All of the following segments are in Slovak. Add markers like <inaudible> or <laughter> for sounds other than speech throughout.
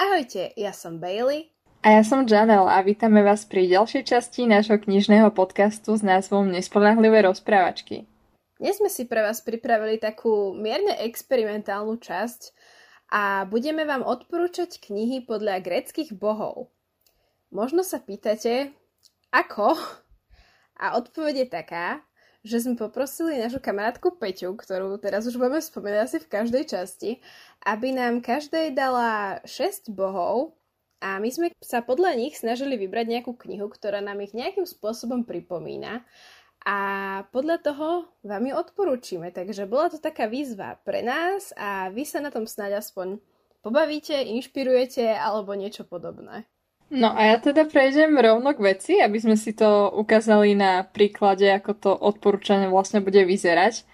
Ahojte, ja som Bailey. A ja som Janel a vítame vás pri ďalšej časti nášho knižného podcastu s názvom Nespolahlivé rozprávačky. Dnes sme si pre vás pripravili takú mierne experimentálnu časť a budeme vám odporúčať knihy podľa greckých bohov. Možno sa pýtate, ako? A odpoveď je taká, že sme poprosili našu kamarátku Peťu, ktorú teraz už budeme spomínať asi v každej časti, aby nám každej dala 6 bohov a my sme sa podľa nich snažili vybrať nejakú knihu, ktorá nám ich nejakým spôsobom pripomína a podľa toho vám ju odporúčime. Takže bola to taká výzva pre nás a vy sa na tom snáď aspoň pobavíte, inšpirujete alebo niečo podobné. No a ja teda prejdem rovno k veci, aby sme si to ukázali na príklade, ako to odporúčanie vlastne bude vyzerať.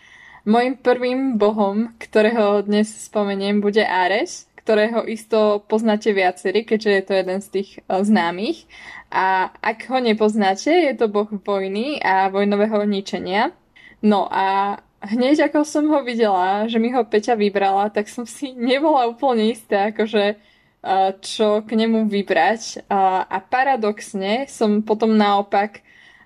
Mojím prvým bohom, ktorého dnes spomeniem, bude Ares, ktorého isto poznáte viacerí, keďže je to jeden z tých uh, známych. A ak ho nepoznáte, je to boh vojny a vojnového ničenia. No a hneď ako som ho videla, že mi ho Peťa vybrala, tak som si <laughs> nebola úplne istá, akože čo k nemu vybrať. A paradoxne som potom naopak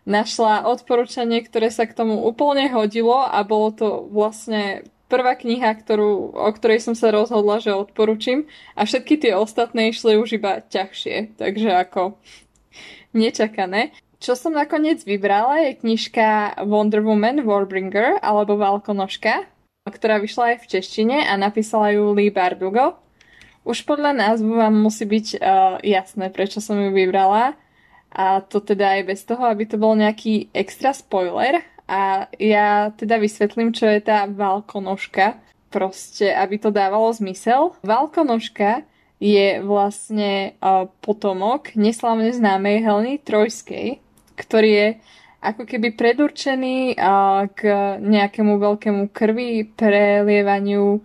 našla odporúčanie, ktoré sa k tomu úplne hodilo a bolo to vlastne prvá kniha, ktorú, o ktorej som sa rozhodla, že odporúčim a všetky tie ostatné išli už iba ťažšie, takže ako nečakané. Čo som nakoniec vybrala je knižka Wonder Woman Warbringer alebo Valkonožka, ktorá vyšla aj v češtine a napísala ju Lee Bardugo. Už podľa názvu vám musí byť uh, jasné, prečo som ju vybrala. A to teda aj bez toho, aby to bol nejaký extra spoiler. A ja teda vysvetlím, čo je tá válkonožka. Proste, aby to dávalo zmysel. Válkonožka je vlastne uh, potomok neslavne známej Helny Trojskej, ktorý je ako keby predurčený uh, k nejakému veľkému krvi, prelievaniu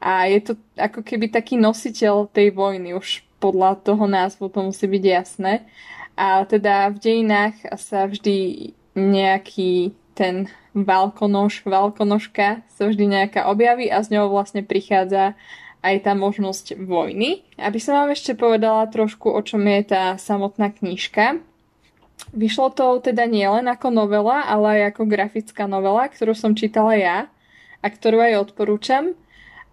a je to ako keby taký nositeľ tej vojny, už podľa toho názvu to musí byť jasné. A teda v dejinách sa vždy nejaký ten válkonož, válkonožka sa vždy nejaká objaví a z ňou vlastne prichádza aj tá možnosť vojny. Aby som vám ešte povedala trošku, o čom je tá samotná knižka. Vyšlo to teda nielen ako novela, ale aj ako grafická novela, ktorú som čítala ja a ktorú aj odporúčam.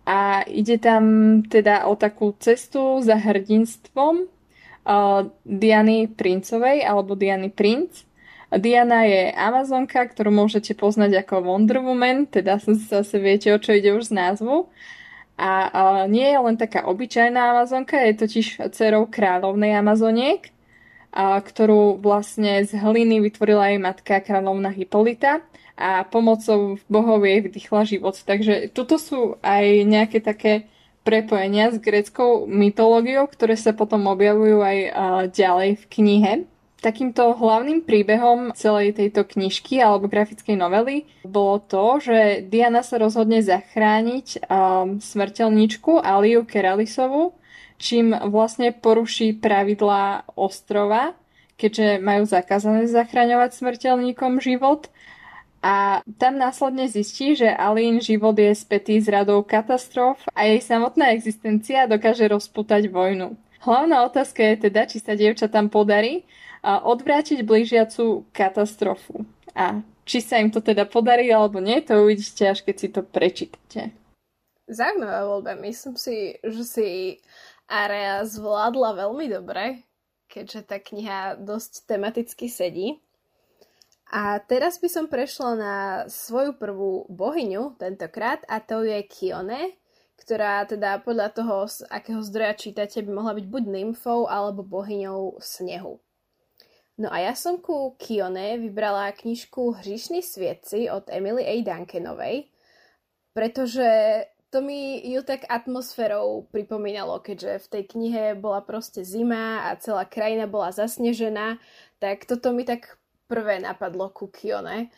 A ide tam teda o takú cestu za hrdinstvom uh, Diany Princovej alebo Diany Prince. Diana je Amazonka, ktorú môžete poznať ako Wonder Woman, teda <laughs> zase viete, o čo ide už z názvu. A uh, nie je len taká obyčajná Amazonka, je totiž dcerou kráľovnej Amazoniek, uh, ktorú vlastne z hliny vytvorila jej matka kráľovna Hippolyta a pomocou bohov jej vdychla život. Takže toto sú aj nejaké také prepojenia s greckou mytológiou, ktoré sa potom objavujú aj ďalej v knihe. Takýmto hlavným príbehom celej tejto knižky alebo grafickej novely bolo to, že Diana sa rozhodne zachrániť um, smrteľničku Aliu Keralisovu, čím vlastne poruší pravidlá ostrova, keďže majú zakázané zachraňovať smrteľníkom život a tam následne zistí, že Alín život je spätý s radou katastrof a jej samotná existencia dokáže rozputať vojnu. Hlavná otázka je teda, či sa dievča tam podarí odvrátiť blížiacu katastrofu. A či sa im to teda podarí alebo nie, to uvidíte až keď si to prečítate. Zaujímavá voľba. Myslím si, že si Area zvládla veľmi dobre, keďže tá kniha dosť tematicky sedí. A teraz by som prešla na svoju prvú bohyňu tentokrát a to je Kione, ktorá teda podľa toho, z akého zdroja čítate, by mohla byť buď nymfou alebo bohyňou snehu. No a ja som ku Kione vybrala knižku Hříšní svietci od Emily A. Duncanovej, pretože to mi ju tak atmosférou pripomínalo, keďže v tej knihe bola proste zima a celá krajina bola zasnežená, tak toto mi tak prvé napadlo ku Kione,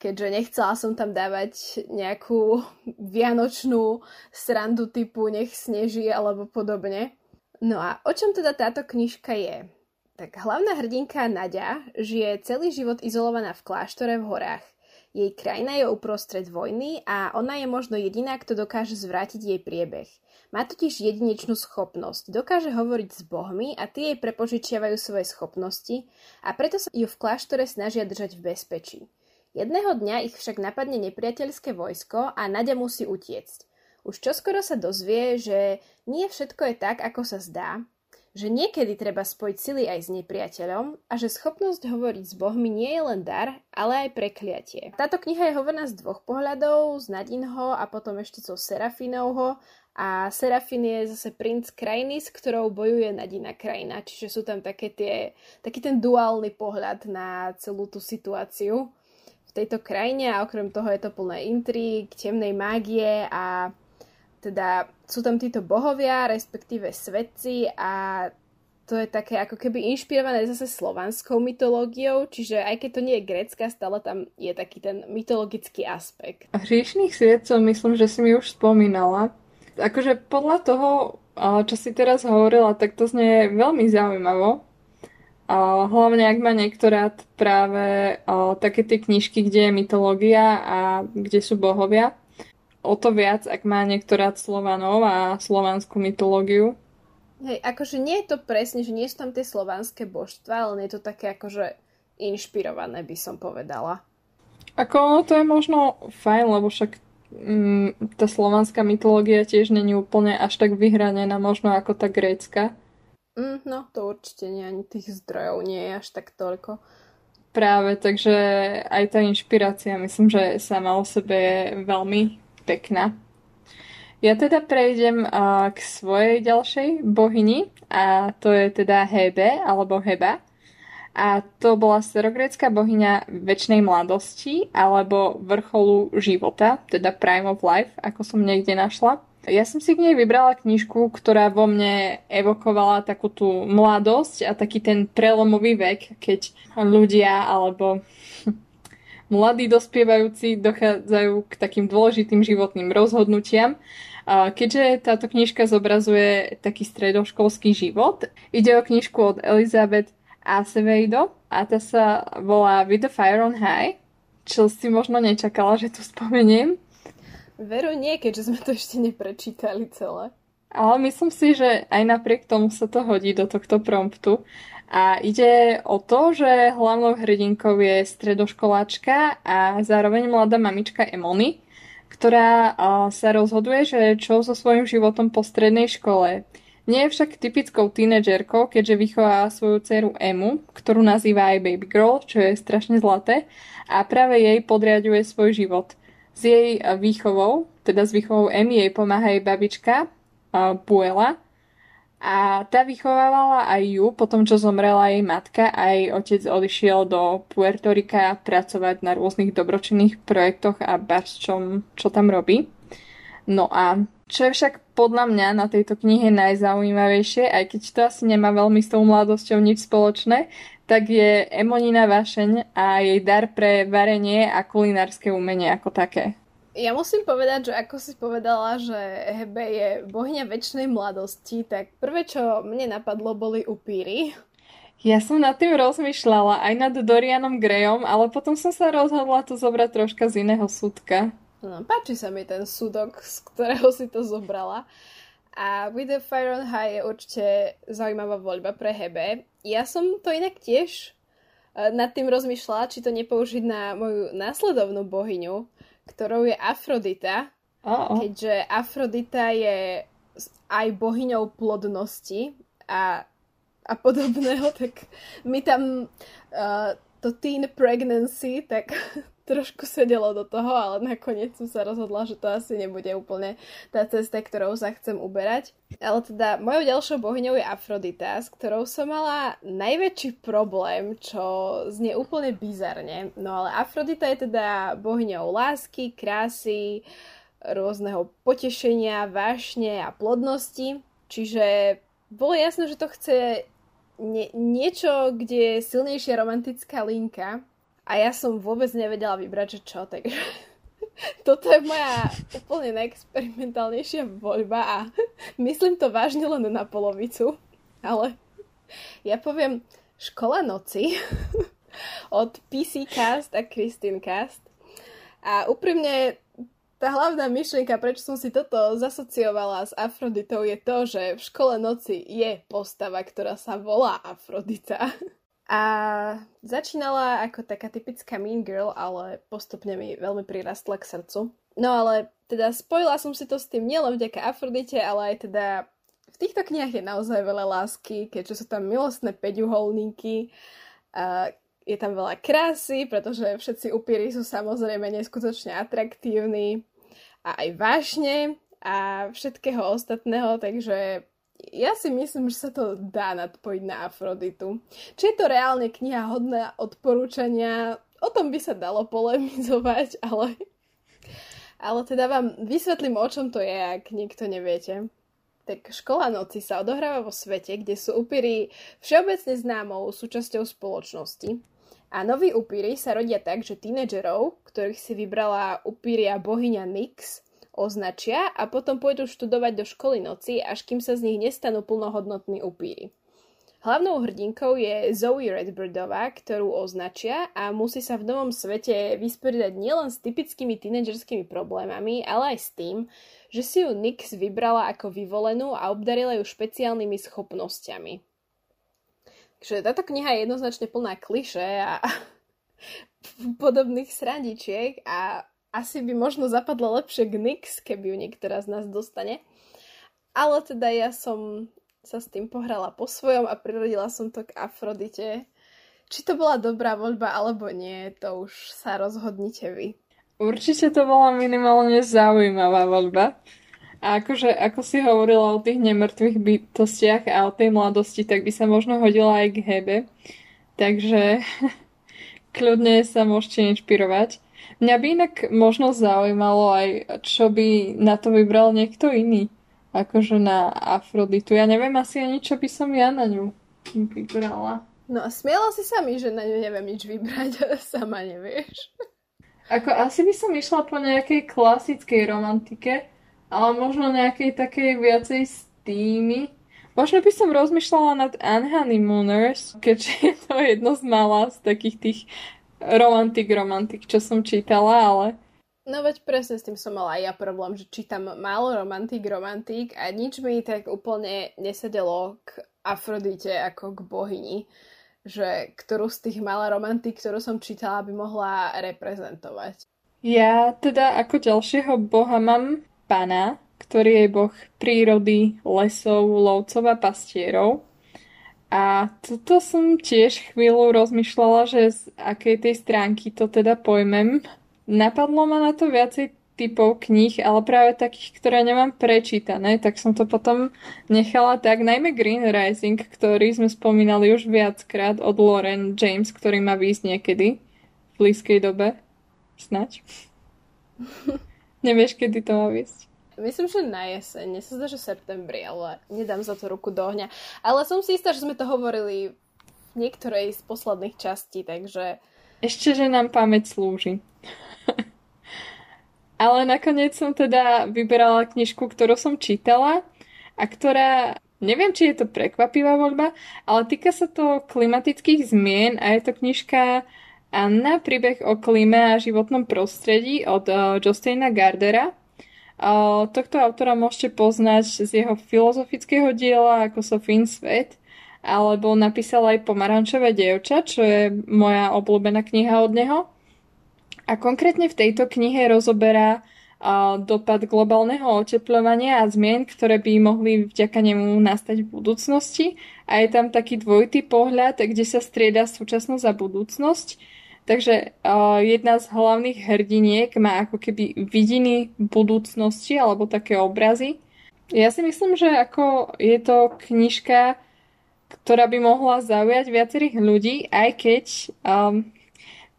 keďže nechcela som tam dávať nejakú vianočnú srandu typu nech sneží alebo podobne. No a o čom teda táto knižka je? Tak hlavná hrdinka Nadia žije celý život izolovaná v kláštore v horách. Jej krajina je uprostred vojny a ona je možno jediná, kto dokáže zvrátiť jej priebeh. Má totiž jedinečnú schopnosť. Dokáže hovoriť s bohmi a tie jej prepožičiavajú svoje schopnosti a preto sa ju v kláštore snažia držať v bezpečí. Jedného dňa ich však napadne nepriateľské vojsko a Nadia musí utiecť. Už čoskoro sa dozvie, že nie všetko je tak, ako sa zdá že niekedy treba spojiť sily aj s nepriateľom a že schopnosť hovoriť s bohmi nie je len dar, ale aj prekliatie. Táto kniha je hovorná z dvoch pohľadov, z Nadinho a potom ešte zo Serafinovho. A Serafin je zase princ krajiny, s ktorou bojuje Nadina krajina, čiže sú tam také tie, taký ten duálny pohľad na celú tú situáciu v tejto krajine. A okrem toho je to plné intrík, temnej mágie a teda sú tam títo bohovia, respektíve svetci a to je také ako keby inšpirované zase slovanskou mytológiou, čiže aj keď to nie je grécka, stále tam je taký ten mytologický aspekt. A hriešných svietcov myslím, že si mi už spomínala. Akože podľa toho, čo si teraz hovorila, tak to znie veľmi zaujímavo. A hlavne ak má niektorá práve také tie knižky, kde je mytológia a kde sú bohovia o to viac, ak má niekto rád Slovanov a slovanskú mytológiu. Hej, akože nie je to presne, že nie sú tam tie slovanské božstva, ale je to také akože inšpirované, by som povedala. Ako ono to je možno fajn, lebo však mm, tá slovanská mytológia tiež není úplne až tak vyhranená možno ako tá grécka. Mm, no, to určite nie, ani tých zdrojov nie je až tak toľko. Práve, takže aj tá inšpirácia myslím, že sama o sebe je veľmi pekná. Ja teda prejdem uh, k svojej ďalšej bohyni a to je teda Hebe alebo Heba. A to bola starogrécka bohyňa väčšnej mladosti alebo vrcholu života, teda Prime of Life, ako som niekde našla. Ja som si k nej vybrala knižku, ktorá vo mne evokovala takú tú mladosť a taký ten prelomový vek, keď ľudia alebo <laughs> mladí dospievajúci dochádzajú k takým dôležitým životným rozhodnutiam. Keďže táto knižka zobrazuje taký stredoškolský život, ide o knižku od Elizabeth Acevedo a tá sa volá With the Fire on High, čo si možno nečakala, že tu spomeniem. Veru nie, keďže sme to ešte neprečítali celé. Ale myslím si, že aj napriek tomu sa to hodí do tohto promptu. A ide o to, že hlavnou hrdinkou je stredoškoláčka a zároveň mladá mamička Emony, ktorá sa rozhoduje, že čo so svojím životom po strednej škole. Nie je však typickou tínedžerkou, keďže vychová svoju dceru Emu, ktorú nazýva aj Baby Girl, čo je strašne zlaté, a práve jej podriaduje svoj život. S jej výchovou, teda s výchovou Emy jej pomáha jej babička, Puela, a tá vychovávala aj ju, potom čo zomrela jej matka a jej otec odišiel do Puerto Rica pracovať na rôznych dobročinných projektoch a baš čom, čo tam robí. No a čo je však podľa mňa na tejto knihe najzaujímavejšie, aj keď to asi nemá veľmi s tou mladosťou nič spoločné, tak je Emonina vášeň a jej dar pre varenie a kulinárske umenie ako také. Ja musím povedať, že ako si povedala, že Hebe je bohňa väčšnej mladosti, tak prvé, čo mne napadlo, boli upíry. Ja som nad tým rozmýšľala aj nad Dorianom Grejom, ale potom som sa rozhodla to zobrať troška z iného súdka. No, páči sa mi ten súdok, z ktorého si to zobrala. A With the Fire on High je určite zaujímavá voľba pre Hebe. Ja som to inak tiež eh, nad tým rozmýšľala, či to nepoužiť na moju následovnú bohyňu, ktorou je Afrodita, oh, oh. keďže Afrodita je aj bohyňou plodnosti a, a podobného, <laughs> tak my tam uh, to teen pregnancy, tak trošku sedelo do toho, ale nakoniec som sa rozhodla, že to asi nebude úplne tá cesta, ktorou sa chcem uberať. Ale teda mojou ďalšou bohyňou je Afrodita, s ktorou som mala najväčší problém, čo znie úplne bizarne. No ale Afrodita je teda bohyňou lásky, krásy, rôzneho potešenia, vášne a plodnosti. Čiže bolo jasné, že to chce nie, niečo, kde je silnejšia romantická linka a ja som vôbec nevedela vybrať, že čo, takže <laughs> toto je moja úplne najexperimentálnejšia voľba a <laughs> myslím to vážne len na polovicu, ale ja poviem Škola noci <laughs> od PC Cast a Christine Cast. A úprimne tá hlavná myšlienka, prečo som si toto zasociovala s Afroditou, je to, že v škole noci je postava, ktorá sa volá Afrodita. A začínala ako taká typická mean girl, ale postupne mi veľmi prirastla k srdcu. No ale teda spojila som si to s tým nielen vďaka Afrodite, ale aj teda v týchto knihách je naozaj veľa lásky, keďže sú tam milostné peťuholníky, a je tam veľa krásy, pretože všetci upíry sú samozrejme neskutočne atraktívni a aj vážne a všetkého ostatného, takže ja si myslím, že sa to dá nadpojiť na Afroditu. Či je to reálne kniha hodná odporúčania, o tom by sa dalo polemizovať, <laughs> ale, ale teda vám vysvetlím, o čom to je, ak niekto neviete. Tak škola noci sa odohráva vo svete, kde sú upíry všeobecne známou súčasťou spoločnosti. A noví upíry sa rodia tak, že tínedžerov, ktorých si vybrala upíria bohyňa Nix, označia a potom pôjdu študovať do školy noci, až kým sa z nich nestanú plnohodnotní upíry. Hlavnou hrdinkou je Zoe Redbirdová, ktorú označia a musí sa v novom svete vysporiadať nielen s typickými tínedžerskými problémami, ale aj s tým, že si ju Nix vybrala ako vyvolenú a obdarila ju špeciálnymi schopnosťami. Takže táto kniha je jednoznačne plná kliše a <laughs> podobných srandičiek a asi by možno zapadla lepšie k Nix, keby ju niektorá z nás dostane. Ale teda ja som sa s tým pohrala po svojom a prirodila som to k Afrodite. Či to bola dobrá voľba alebo nie, to už sa rozhodnite vy. Určite to bola minimálne zaujímavá voľba. A akože, ako si hovorila o tých nemrtvých bytostiach a o tej mladosti, tak by sa možno hodila aj k Hebe. Takže <laughs> kľudne sa môžete inšpirovať. Mňa by inak možno zaujímalo aj, čo by na to vybral niekto iný. Akože na Afroditu. Ja neviem asi ani, čo by som ja na ňu vybrala. No a smiela si sa mi, že na ňu neviem nič vybrať, <laughs> ale sama nevieš. Ako asi by som išla po nejakej klasickej romantike, ale možno nejakej takej viacej s tými. Možno by som rozmýšľala nad Unhoneymooners, keďže je to jedno z mála z takých tých romantik, romantik, čo som čítala, ale... No veď presne s tým som mala aj ja problém, že čítam málo romantik, romantik a nič mi tak úplne nesedelo k Afrodite ako k bohyni, že ktorú z tých malá romantik, ktorú som čítala, by mohla reprezentovať. Ja teda ako ďalšieho boha mám pana, ktorý je boh prírody, lesov, lovcov a pastierov. A toto som tiež chvíľu rozmýšľala, že z akej tej stránky to teda pojmem. Napadlo ma na to viacej typov kníh, ale práve takých, ktoré nemám prečítané, tak som to potom nechala tak, najmä Green Rising, ktorý sme spomínali už viackrát od Lauren James, ktorý má výjsť niekedy v blízkej dobe. Snaď. <laughs> Nevieš, kedy to má výjsť? Myslím, že na jeseň. Mne sa zdá, že septembri, ale nedám za to ruku do ohňa. Ale som si istá, že sme to hovorili v niektorej z posledných častí, takže... Ešte, že nám pamäť slúži. <laughs> ale nakoniec som teda vyberala knižku, ktorú som čítala a ktorá Neviem, či je to prekvapivá voľba, ale týka sa to klimatických zmien a je to knižka Anna, príbeh o klíme a životnom prostredí od uh, Justina Gardera. Tohto autora môžete poznať z jeho filozofického diela ako Sofín svet, alebo napísal aj Pomarančové dievča, čo je moja obľúbená kniha od neho. A konkrétne v tejto knihe rozoberá dopad globálneho oteplovania a zmien, ktoré by mohli vďaka nemu nastať v budúcnosti. A je tam taký dvojitý pohľad, kde sa strieda súčasnosť a budúcnosť Takže uh, jedna z hlavných hrdiniek má ako keby vidiny budúcnosti alebo také obrazy. Ja si myslím, že ako je to knižka, ktorá by mohla zaujať viacerých ľudí, aj keď um,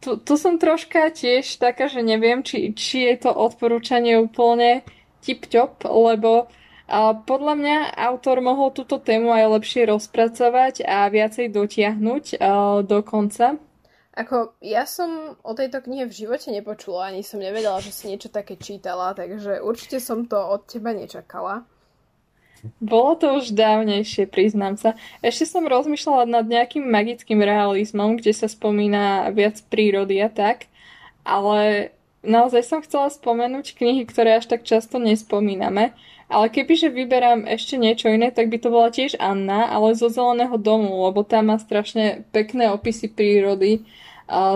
tu, tu som troška tiež taká, že neviem, či, či je to odporúčanie úplne tip-top, lebo a podľa mňa autor mohol túto tému aj lepšie rozpracovať a viacej dotiahnuť do konca. Ako, ja som o tejto knihe v živote nepočula, ani som nevedela, že si niečo také čítala, takže určite som to od teba nečakala. Bolo to už dávnejšie, priznám sa. Ešte som rozmýšľala nad nejakým magickým realizmom, kde sa spomína viac prírody a tak, ale naozaj som chcela spomenúť knihy, ktoré až tak často nespomíname, ale kebyže vyberám ešte niečo iné, tak by to bola tiež Anna, ale zo Zeleného domu, lebo tam má strašne pekné opisy prírody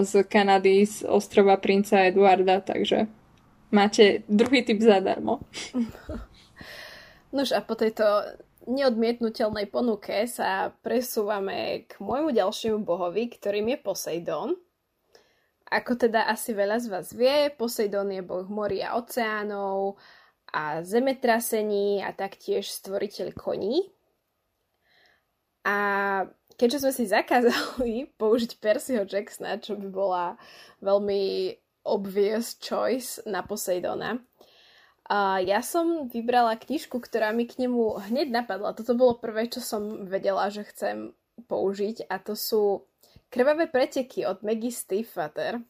z Kanady, z ostrova princa Eduarda, takže máte druhý typ zadarmo. <laughs> Nož a po tejto neodmietnutelnej ponuke sa presúvame k môjmu ďalšiemu bohovi, ktorým je Poseidon. Ako teda asi veľa z vás vie, Poseidon je boh morí a oceánov a zemetrasení a taktiež stvoriteľ koní. A keďže sme si zakázali <laughs> použiť Percyho Jacksona, čo by bola veľmi obvious choice na Poseidona, a ja som vybrala knižku, ktorá mi k nemu hneď napadla. Toto bolo prvé, čo som vedela, že chcem použiť a to sú Krvavé preteky od Maggie Stiefvater.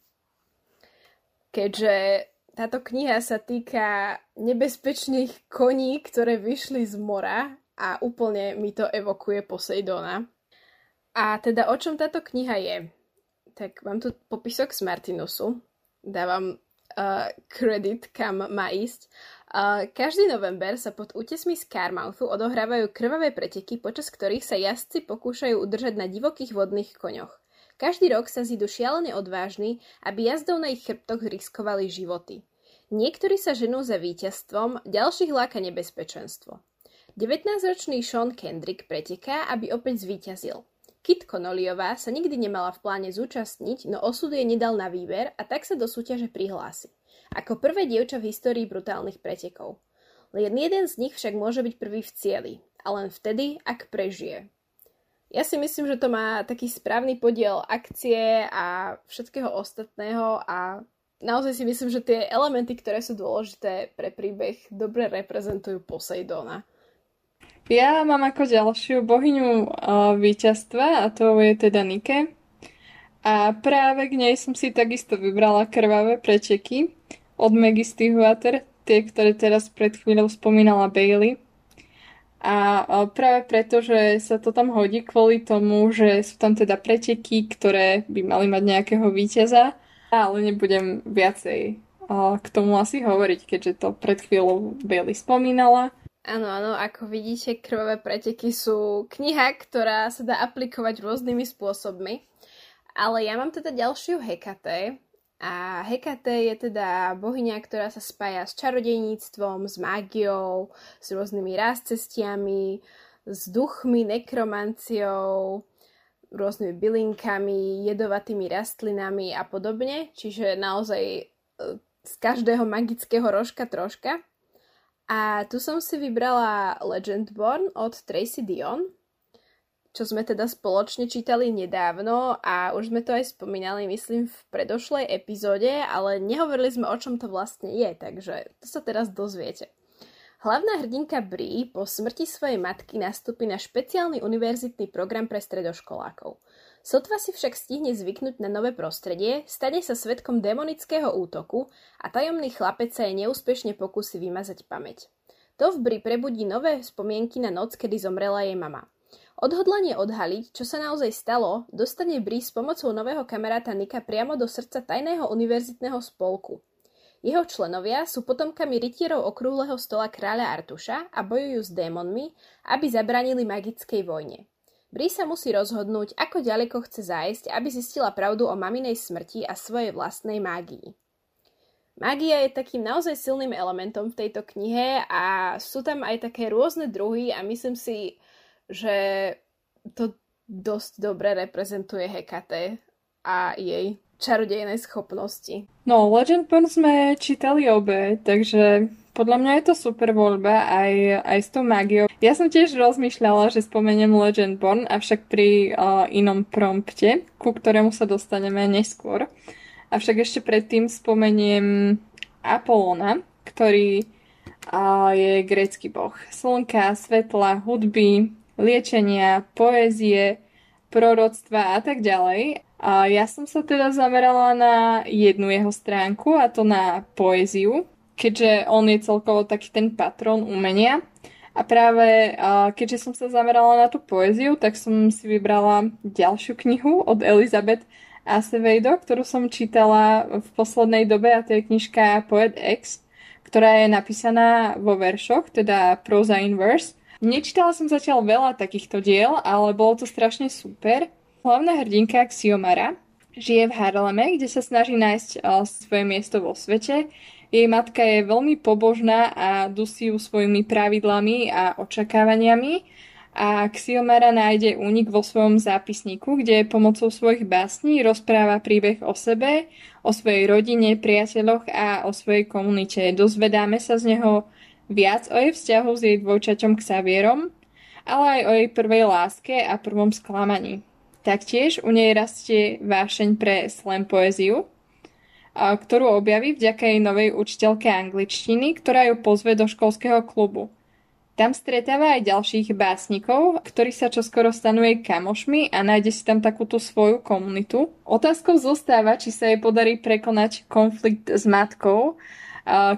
Keďže táto kniha sa týka nebezpečných koní, ktoré vyšli z mora a úplne mi to evokuje Poseidona. A teda o čom táto kniha je? Tak mám tu popisok z Martinusu. Dávam uh, kam má ísť. Uh, každý november sa pod útesmi z Carmouthu odohrávajú krvavé preteky, počas ktorých sa jazdci pokúšajú udržať na divokých vodných koňoch. Každý rok sa zídu šialene odvážni, aby jazdou na ich chrbtoch riskovali životy. Niektorí sa ženú za víťazstvom, ďalších láka nebezpečenstvo. 19-ročný Sean Kendrick preteká, aby opäť zvíťazil. Kit Connollyová sa nikdy nemala v pláne zúčastniť, no osud jej nedal na výber a tak sa do súťaže prihlási. Ako prvé dievča v histórii brutálnych pretekov. Len jeden z nich však môže byť prvý v cieli. A len vtedy, ak prežije. Ja si myslím, že to má taký správny podiel akcie a všetkého ostatného a naozaj si myslím, že tie elementy, ktoré sú dôležité pre príbeh, dobre reprezentujú Poseidona. Ja mám ako ďalšiu bohyňu uh, víťazstva a to je teda Nike. A práve k nej som si takisto vybrala krvavé preteky od Maggie Stiefvater, tie, ktoré teraz pred chvíľou spomínala Bailey. A práve preto, že sa to tam hodí kvôli tomu, že sú tam teda preteky, ktoré by mali mať nejakého víťaza, ale nebudem viacej k tomu asi hovoriť, keďže to pred chvíľou Bailey spomínala. Áno, áno, ako vidíte, krvavé preteky sú kniha, ktorá sa dá aplikovať rôznymi spôsobmi. Ale ja mám teda ďalšiu Hekate, a Hekate je teda bohyňa, ktorá sa spája s čarodejníctvom, s mágiou, s rôznymi rázcestiami, s duchmi, nekromanciou, rôznymi bylinkami, jedovatými rastlinami a podobne. Čiže naozaj e, z každého magického rožka troška. A tu som si vybrala Legendborn od Tracy Dion, čo sme teda spoločne čítali nedávno a už sme to aj spomínali, myslím, v predošlej epizóde, ale nehovorili sme, o čom to vlastne je, takže to sa teraz dozviete. Hlavná hrdinka Brie po smrti svojej matky nastúpi na špeciálny univerzitný program pre stredoškolákov. Sotva si však stihne zvyknúť na nové prostredie, stane sa svetkom demonického útoku a tajomný chlapec sa jej neúspešne pokusí vymazať pamäť. To v Bri prebudí nové spomienky na noc, kedy zomrela jej mama. Odhodlanie odhaliť, čo sa naozaj stalo, dostane Bree s pomocou nového kamaráta Nika priamo do srdca tajného univerzitného spolku. Jeho členovia sú potomkami rytierov okrúhleho stola kráľa Artuša a bojujú s démonmi, aby zabranili magickej vojne. Bree sa musí rozhodnúť, ako ďaleko chce zájsť, aby zistila pravdu o maminej smrti a svojej vlastnej mágii. Mágia je takým naozaj silným elementom v tejto knihe a sú tam aj také rôzne druhy a myslím si, že to dosť dobre reprezentuje Hekate a jej čarodejné schopnosti. No, Legend Burn sme čítali obe, takže podľa mňa je to super voľba aj, aj s tou mágiou. Ja som tiež rozmýšľala, že spomeniem Legend Born, avšak pri uh, inom prompte, ku ktorému sa dostaneme neskôr. Avšak ešte predtým spomeniem Apolona, ktorý uh, je grécky boh slnka, svetla, hudby, liečenia, poézie, proroctva a tak ďalej. A ja som sa teda zamerala na jednu jeho stránku, a to na poéziu, keďže on je celkovo taký ten patron umenia. A práve keďže som sa zamerala na tú poéziu, tak som si vybrala ďalšiu knihu od Elizabeth Acevedo, ktorú som čítala v poslednej dobe a to je knižka Poet X, ktorá je napísaná vo veršoch, teda proza in verse. Nečítala som zatiaľ veľa takýchto diel, ale bolo to strašne super. Hlavná hrdinka Xiomara žije v Harleme, kde sa snaží nájsť svoje miesto vo svete. Jej matka je veľmi pobožná a dusí ju svojimi pravidlami a očakávaniami a Xiomara nájde únik vo svojom zápisníku, kde pomocou svojich básní rozpráva príbeh o sebe, o svojej rodine, priateľoch a o svojej komunite. Dozvedáme sa z neho viac o jej vzťahu s jej dvojčaťom Xavierom, ale aj o jej prvej láske a prvom sklamaní. Taktiež u nej rastie vášeň pre slam poéziu, ktorú objaví vďaka jej novej učiteľke angličtiny, ktorá ju pozve do školského klubu. Tam stretáva aj ďalších básnikov, ktorí sa čoskoro stanú jej kamošmi a nájde si tam takúto svoju komunitu. Otázkou zostáva, či sa jej podarí prekonať konflikt s matkou,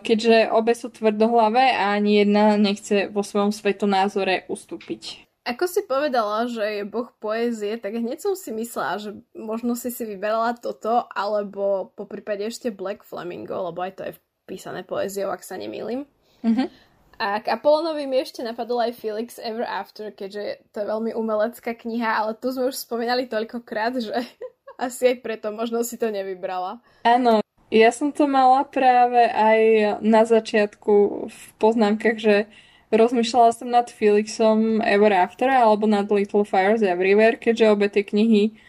keďže obe sú tvrdohlavé a ani jedna nechce vo svojom svetonázore ustúpiť. Ako si povedala, že je boh poézie, tak hneď som si myslela, že možno si si vyberala toto, alebo po prípade ešte Black Flamingo, lebo aj to je písané poéziou, ak sa nemýlim. Mm-hmm. A k Apolonovi mi ešte napadol aj Felix Ever After, keďže to je veľmi umelecká kniha, ale tu sme už spomínali toľkokrát, že <laughs> asi aj preto možno si to nevybrala. Áno, ja som to mala práve aj na začiatku v poznámkach, že rozmýšľala som nad Felixom Ever After alebo nad Little Fires Everywhere, keďže obe tie knihy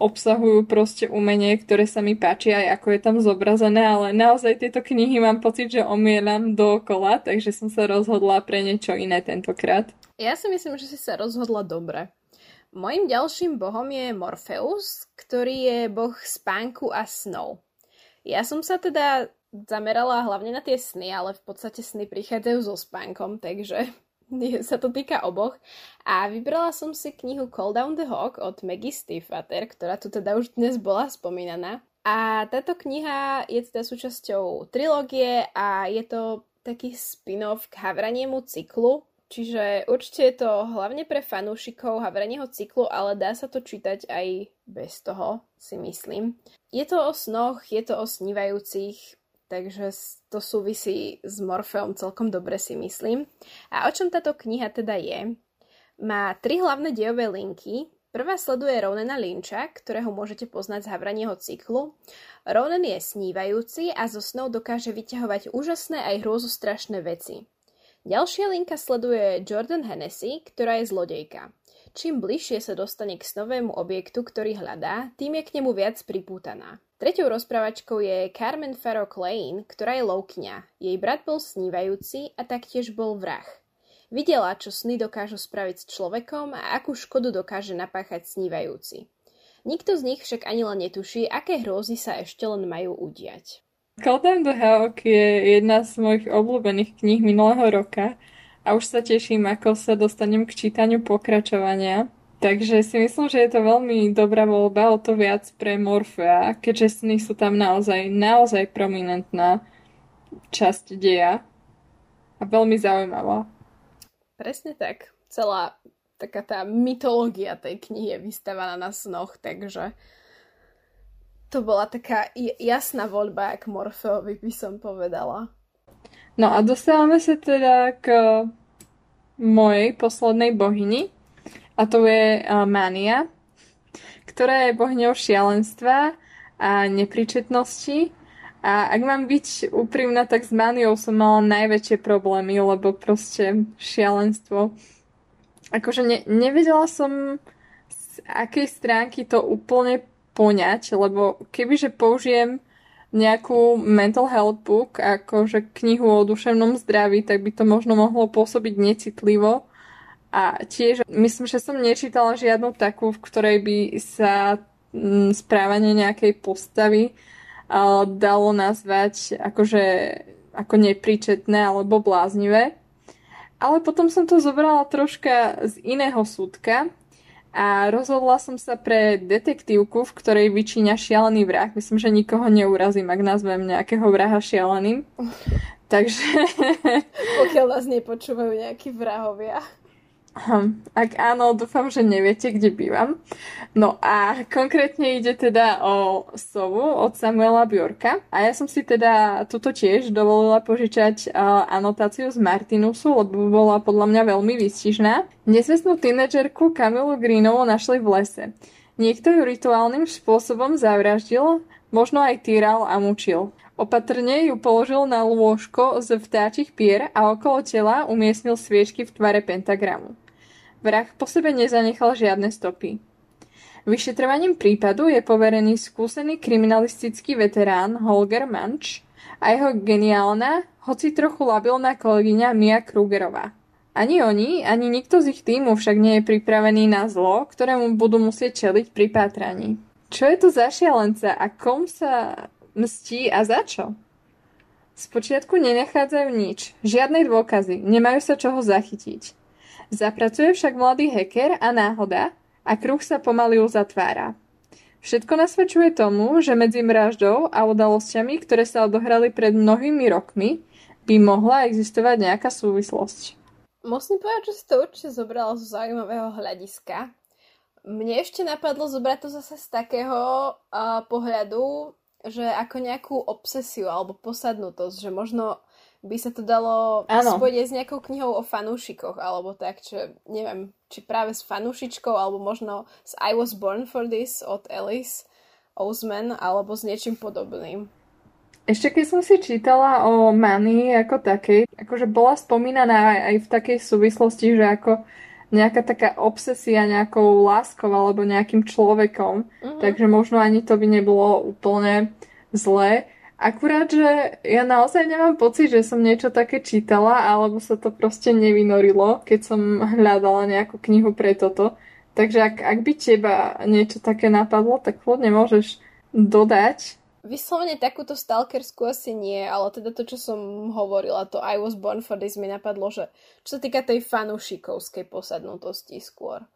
obsahujú proste umenie, ktoré sa mi páči aj ako je tam zobrazené, ale naozaj tieto knihy mám pocit, že omielam dookola, takže som sa rozhodla pre niečo iné tentokrát. Ja si myslím, že si sa rozhodla dobre. Mojím ďalším bohom je Morpheus, ktorý je boh spánku a snov. Ja som sa teda zamerala hlavne na tie sny, ale v podstate sny prichádzajú so spánkom, takže <laughs> sa to týka oboch. A vybrala som si knihu Call Down the Hawk od Maggie Stiefvater, ktorá tu teda už dnes bola spomínaná. A táto kniha je teda súčasťou trilógie a je to taký spin-off k Havraniemu cyklu, čiže určite je to hlavne pre fanúšikov Havranieho cyklu, ale dá sa to čítať aj bez toho, si myslím. Je to o snoch, je to o snívajúcich, takže to súvisí s Morfeom celkom dobre si myslím. A o čom táto kniha teda je? Má tri hlavné dejové linky. Prvá sleduje Ronena Lynča, ktorého môžete poznať z Havranieho cyklu. Ronen je snívajúci a zo snov dokáže vyťahovať úžasné aj hrôzostrašné veci. Ďalšia linka sleduje Jordan Hennessy, ktorá je zlodejka. Čím bližšie sa dostane k snovému objektu, ktorý hľadá, tým je k nemu viac pripútaná. Tretou rozprávačkou je Carmen Farrow Lane, ktorá je loukňa. Jej brat bol snívajúci a taktiež bol vrah. Videla, čo sny dokážu spraviť s človekom a akú škodu dokáže napáchať snívajúci. Nikto z nich však ani len netuší, aké hrôzy sa ešte len majú udiať. Call the Hawk je jedna z mojich obľúbených kníh minulého roka a už sa teším, ako sa dostanem k čítaniu pokračovania. Takže si myslím, že je to veľmi dobrá voľba, o to viac pre Morfea, keďže sny sú tam naozaj, naozaj prominentná časť deja a veľmi zaujímavá. Presne tak. Celá taká tá mytológia tej knihy je vystavaná na snoch, takže to bola taká jasná voľba k Morfeovi, by som povedala. No a dostávame sa teda k mojej poslednej bohyni, a to je uh, Mania, ktorá je bohňou šialenstva a nepričetnosti. A ak mám byť úprimná, tak s Maniou som mala najväčšie problémy, lebo proste šialenstvo. Akože ne, nevedela som z akej stránky to úplne poňať, lebo kebyže použijem nejakú mental health book, akože knihu o duševnom zdraví, tak by to možno mohlo pôsobiť necitlivo a tiež myslím, že som nečítala žiadnu takú, v ktorej by sa mm, správanie nejakej postavy dalo nazvať akože ako nepríčetné alebo bláznivé. Ale potom som to zobrala troška z iného súdka a rozhodla som sa pre detektívku, v ktorej vyčíňa šialený vrah. Myslím, že nikoho neurazím, ak nazvem nejakého vraha šialeným. Takže... Pokiaľ nás nepočúvajú nejakí vrahovia. Hm, ak áno, dúfam, že neviete, kde bývam. No a konkrétne ide teda o sovu od Samuela Bjorka. A ja som si teda tuto tiež dovolila požičať uh, anotáciu z Martinusu, lebo bola podľa mňa veľmi výstižná. Nesvestnú tínedžerku Kamilu Greenovu našli v lese. Niekto ju rituálnym spôsobom zavraždil, možno aj týral a mučil. Opatrne ju položil na lôžko z vtáčich pier a okolo tela umiestnil sviečky v tvare pentagramu. Vrah po sebe nezanechal žiadne stopy. Vyšetrovaním prípadu je poverený skúsený kriminalistický veterán Holger Manch a jeho geniálna, hoci trochu labilná kolegyňa Mia Krugerová. Ani oni, ani nikto z ich týmu však nie je pripravený na zlo, ktorému budú musieť čeliť pri pátraní. Čo je to za šialenca a kom sa mstí a za čo? Spočiatku nenachádzajú nič, žiadne dôkazy, nemajú sa čoho zachytiť. Zapracuje však mladý hacker a náhoda a kruh sa pomaly uzatvára. Všetko nasvedčuje tomu, že medzi mraždou a udalosťami, ktoré sa odohrali pred mnohými rokmi, by mohla existovať nejaká súvislosť. Musím povedať, že si to určite zobrala zo zaujímavého hľadiska. Mne ešte napadlo zobrať to zase z takého uh, pohľadu, že ako nejakú obsesiu alebo posadnutosť, že možno by sa to dalo spojiť s nejakou knihou o fanúšikoch, alebo tak, čo neviem, či práve s fanúšičkou, alebo možno s I Was Born for This od Alice Ousman, alebo s niečím podobným. Ešte keď som si čítala o Mani ako takej, akože bola spomínaná aj, aj v takej súvislosti, že ako nejaká taká obsesia nejakou láskou alebo nejakým človekom, mm-hmm. takže možno ani to by nebolo úplne zlé. Akurát, že ja naozaj nemám pocit, že som niečo také čítala, alebo sa to proste nevynorilo, keď som hľadala nejakú knihu pre toto. Takže ak, ak by teba niečo také napadlo, tak kľudne môžeš dodať Vyslovene takúto stalkerskú asi nie, ale teda to, čo som hovorila, to I was born for this mi napadlo, že čo sa týka tej fanúšikovskej posadnutosti skôr.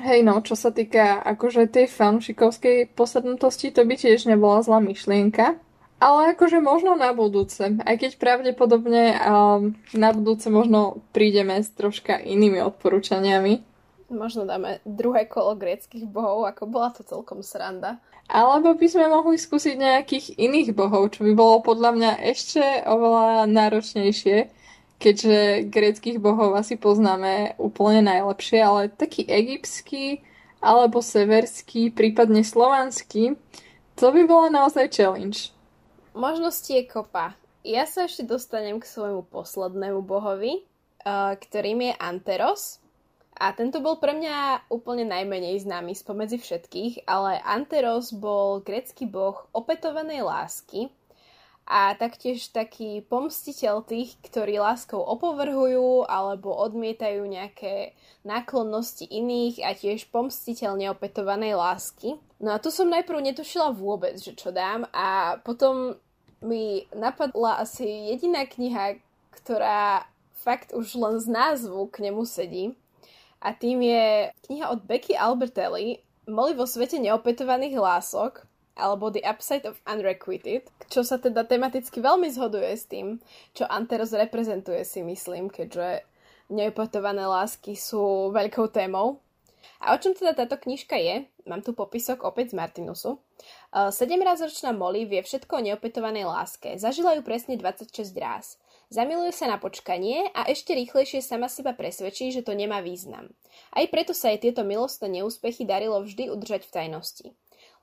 Hej no, čo sa týka akože tej fanúšikovskej posadnutosti, to by tiež nebola zlá myšlienka. Ale akože možno na budúce, aj keď pravdepodobne um, na budúce možno prídeme s troška inými odporúčaniami. Možno dáme druhé kolo greckých bohov, ako bola to celkom sranda. Alebo by sme mohli skúsiť nejakých iných bohov, čo by bolo podľa mňa ešte oveľa náročnejšie, keďže greckých bohov asi poznáme úplne najlepšie, ale taký egyptský alebo severský, prípadne slovanský, to by bola naozaj challenge. Možnosti je kopa. Ja sa ešte dostanem k svojmu poslednému bohovi, eh, ktorým je Anteros. A tento bol pre mňa úplne najmenej známy spomedzi všetkých, ale Anteros bol grecký boh opätovanej lásky a taktiež taký pomstiteľ tých, ktorí láskou opovrhujú alebo odmietajú nejaké náklonnosti iných a tiež pomstiteľ neopetovanej lásky. No a tu som najprv netušila vôbec, že čo dám a potom mi napadla asi jediná kniha, ktorá fakt už len z názvu k nemu sedí a tým je kniha od Becky Albertelli Moli vo svete neopetovaných hlások alebo The Upside of Unrequited, čo sa teda tematicky veľmi zhoduje s tým, čo Anteros reprezentuje si myslím, keďže neopetované lásky sú veľkou témou. A o čom teda táto knižka je? Mám tu popisok opäť z Martinusu. 7-razočná Molly vie všetko o neopetovanej láske. Zažila ju presne 26 ráz. Zamiluje sa na počkanie a ešte rýchlejšie sama seba presvedčí, že to nemá význam. Aj preto sa jej tieto milostné neúspechy darilo vždy udržať v tajnosti.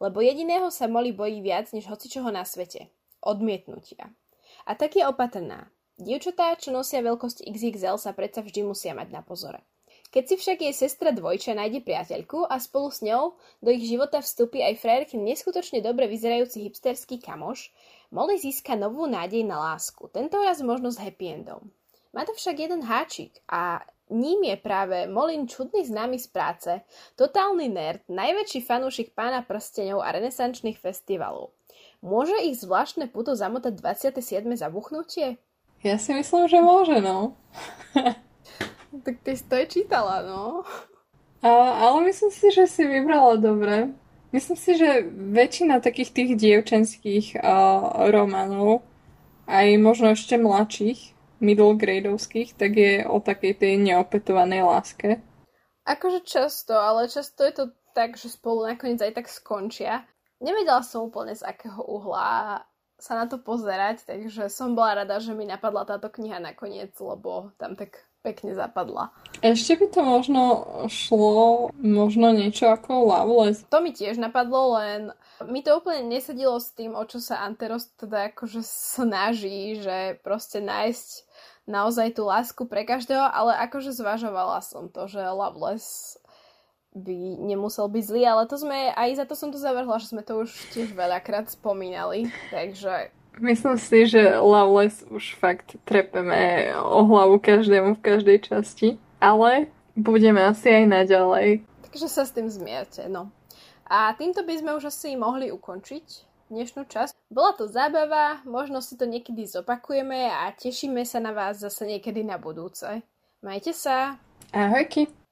Lebo jediného sa Molly bojí viac než hocičoho na svete. Odmietnutia. A tak je opatrná. Dievčatá, čo nosia veľkosť XXL, sa predsa vždy musia mať na pozore. Keď si však jej sestra dvojča nájde priateľku a spolu s ňou do ich života vstúpi aj frajerky neskutočne dobre vyzerajúci hipsterský kamoš, Molly získa novú nádej na lásku, tento raz možno s happy endom. Má to však jeden háčik a ním je práve Molin čudný známy z práce, totálny nerd, najväčší fanúšik pána prstenov a renesančných festivalov. Môže ich zvláštne puto zamotať 27. zabuchnutie? Ja si myslím, že môže, no. <laughs> tak ty si to aj čítala, no. A, ale myslím si, že si vybrala dobre. Myslím si, že väčšina takých tých dievčenských uh, románov, aj možno ešte mladších, middle gradeovských, tak je o takej tej neopetovanej láske. Akože často, ale často je to tak, že spolu nakoniec aj tak skončia. Nevedela som úplne z akého uhla sa na to pozerať, takže som bola rada, že mi napadla táto kniha nakoniec, lebo tam tak pekne zapadla. Ešte by to možno šlo možno niečo ako Loveless. To mi tiež napadlo, len mi to úplne nesedilo s tým, o čo sa Anteros teda akože snaží, že proste nájsť naozaj tú lásku pre každého, ale akože zvažovala som to, že Loveless by nemusel byť zlý, ale to sme, aj za to som to zavrhla, že sme to už tiež veľakrát spomínali, takže Myslím si, že Loveless už fakt trepeme o hlavu každému v každej časti, ale budeme asi aj naďalej. Takže sa s tým zmierte, no. A týmto by sme už asi mohli ukončiť dnešnú časť. Bola to zábava, možno si to niekedy zopakujeme a tešíme sa na vás zase niekedy na budúce. Majte sa! Ahojky!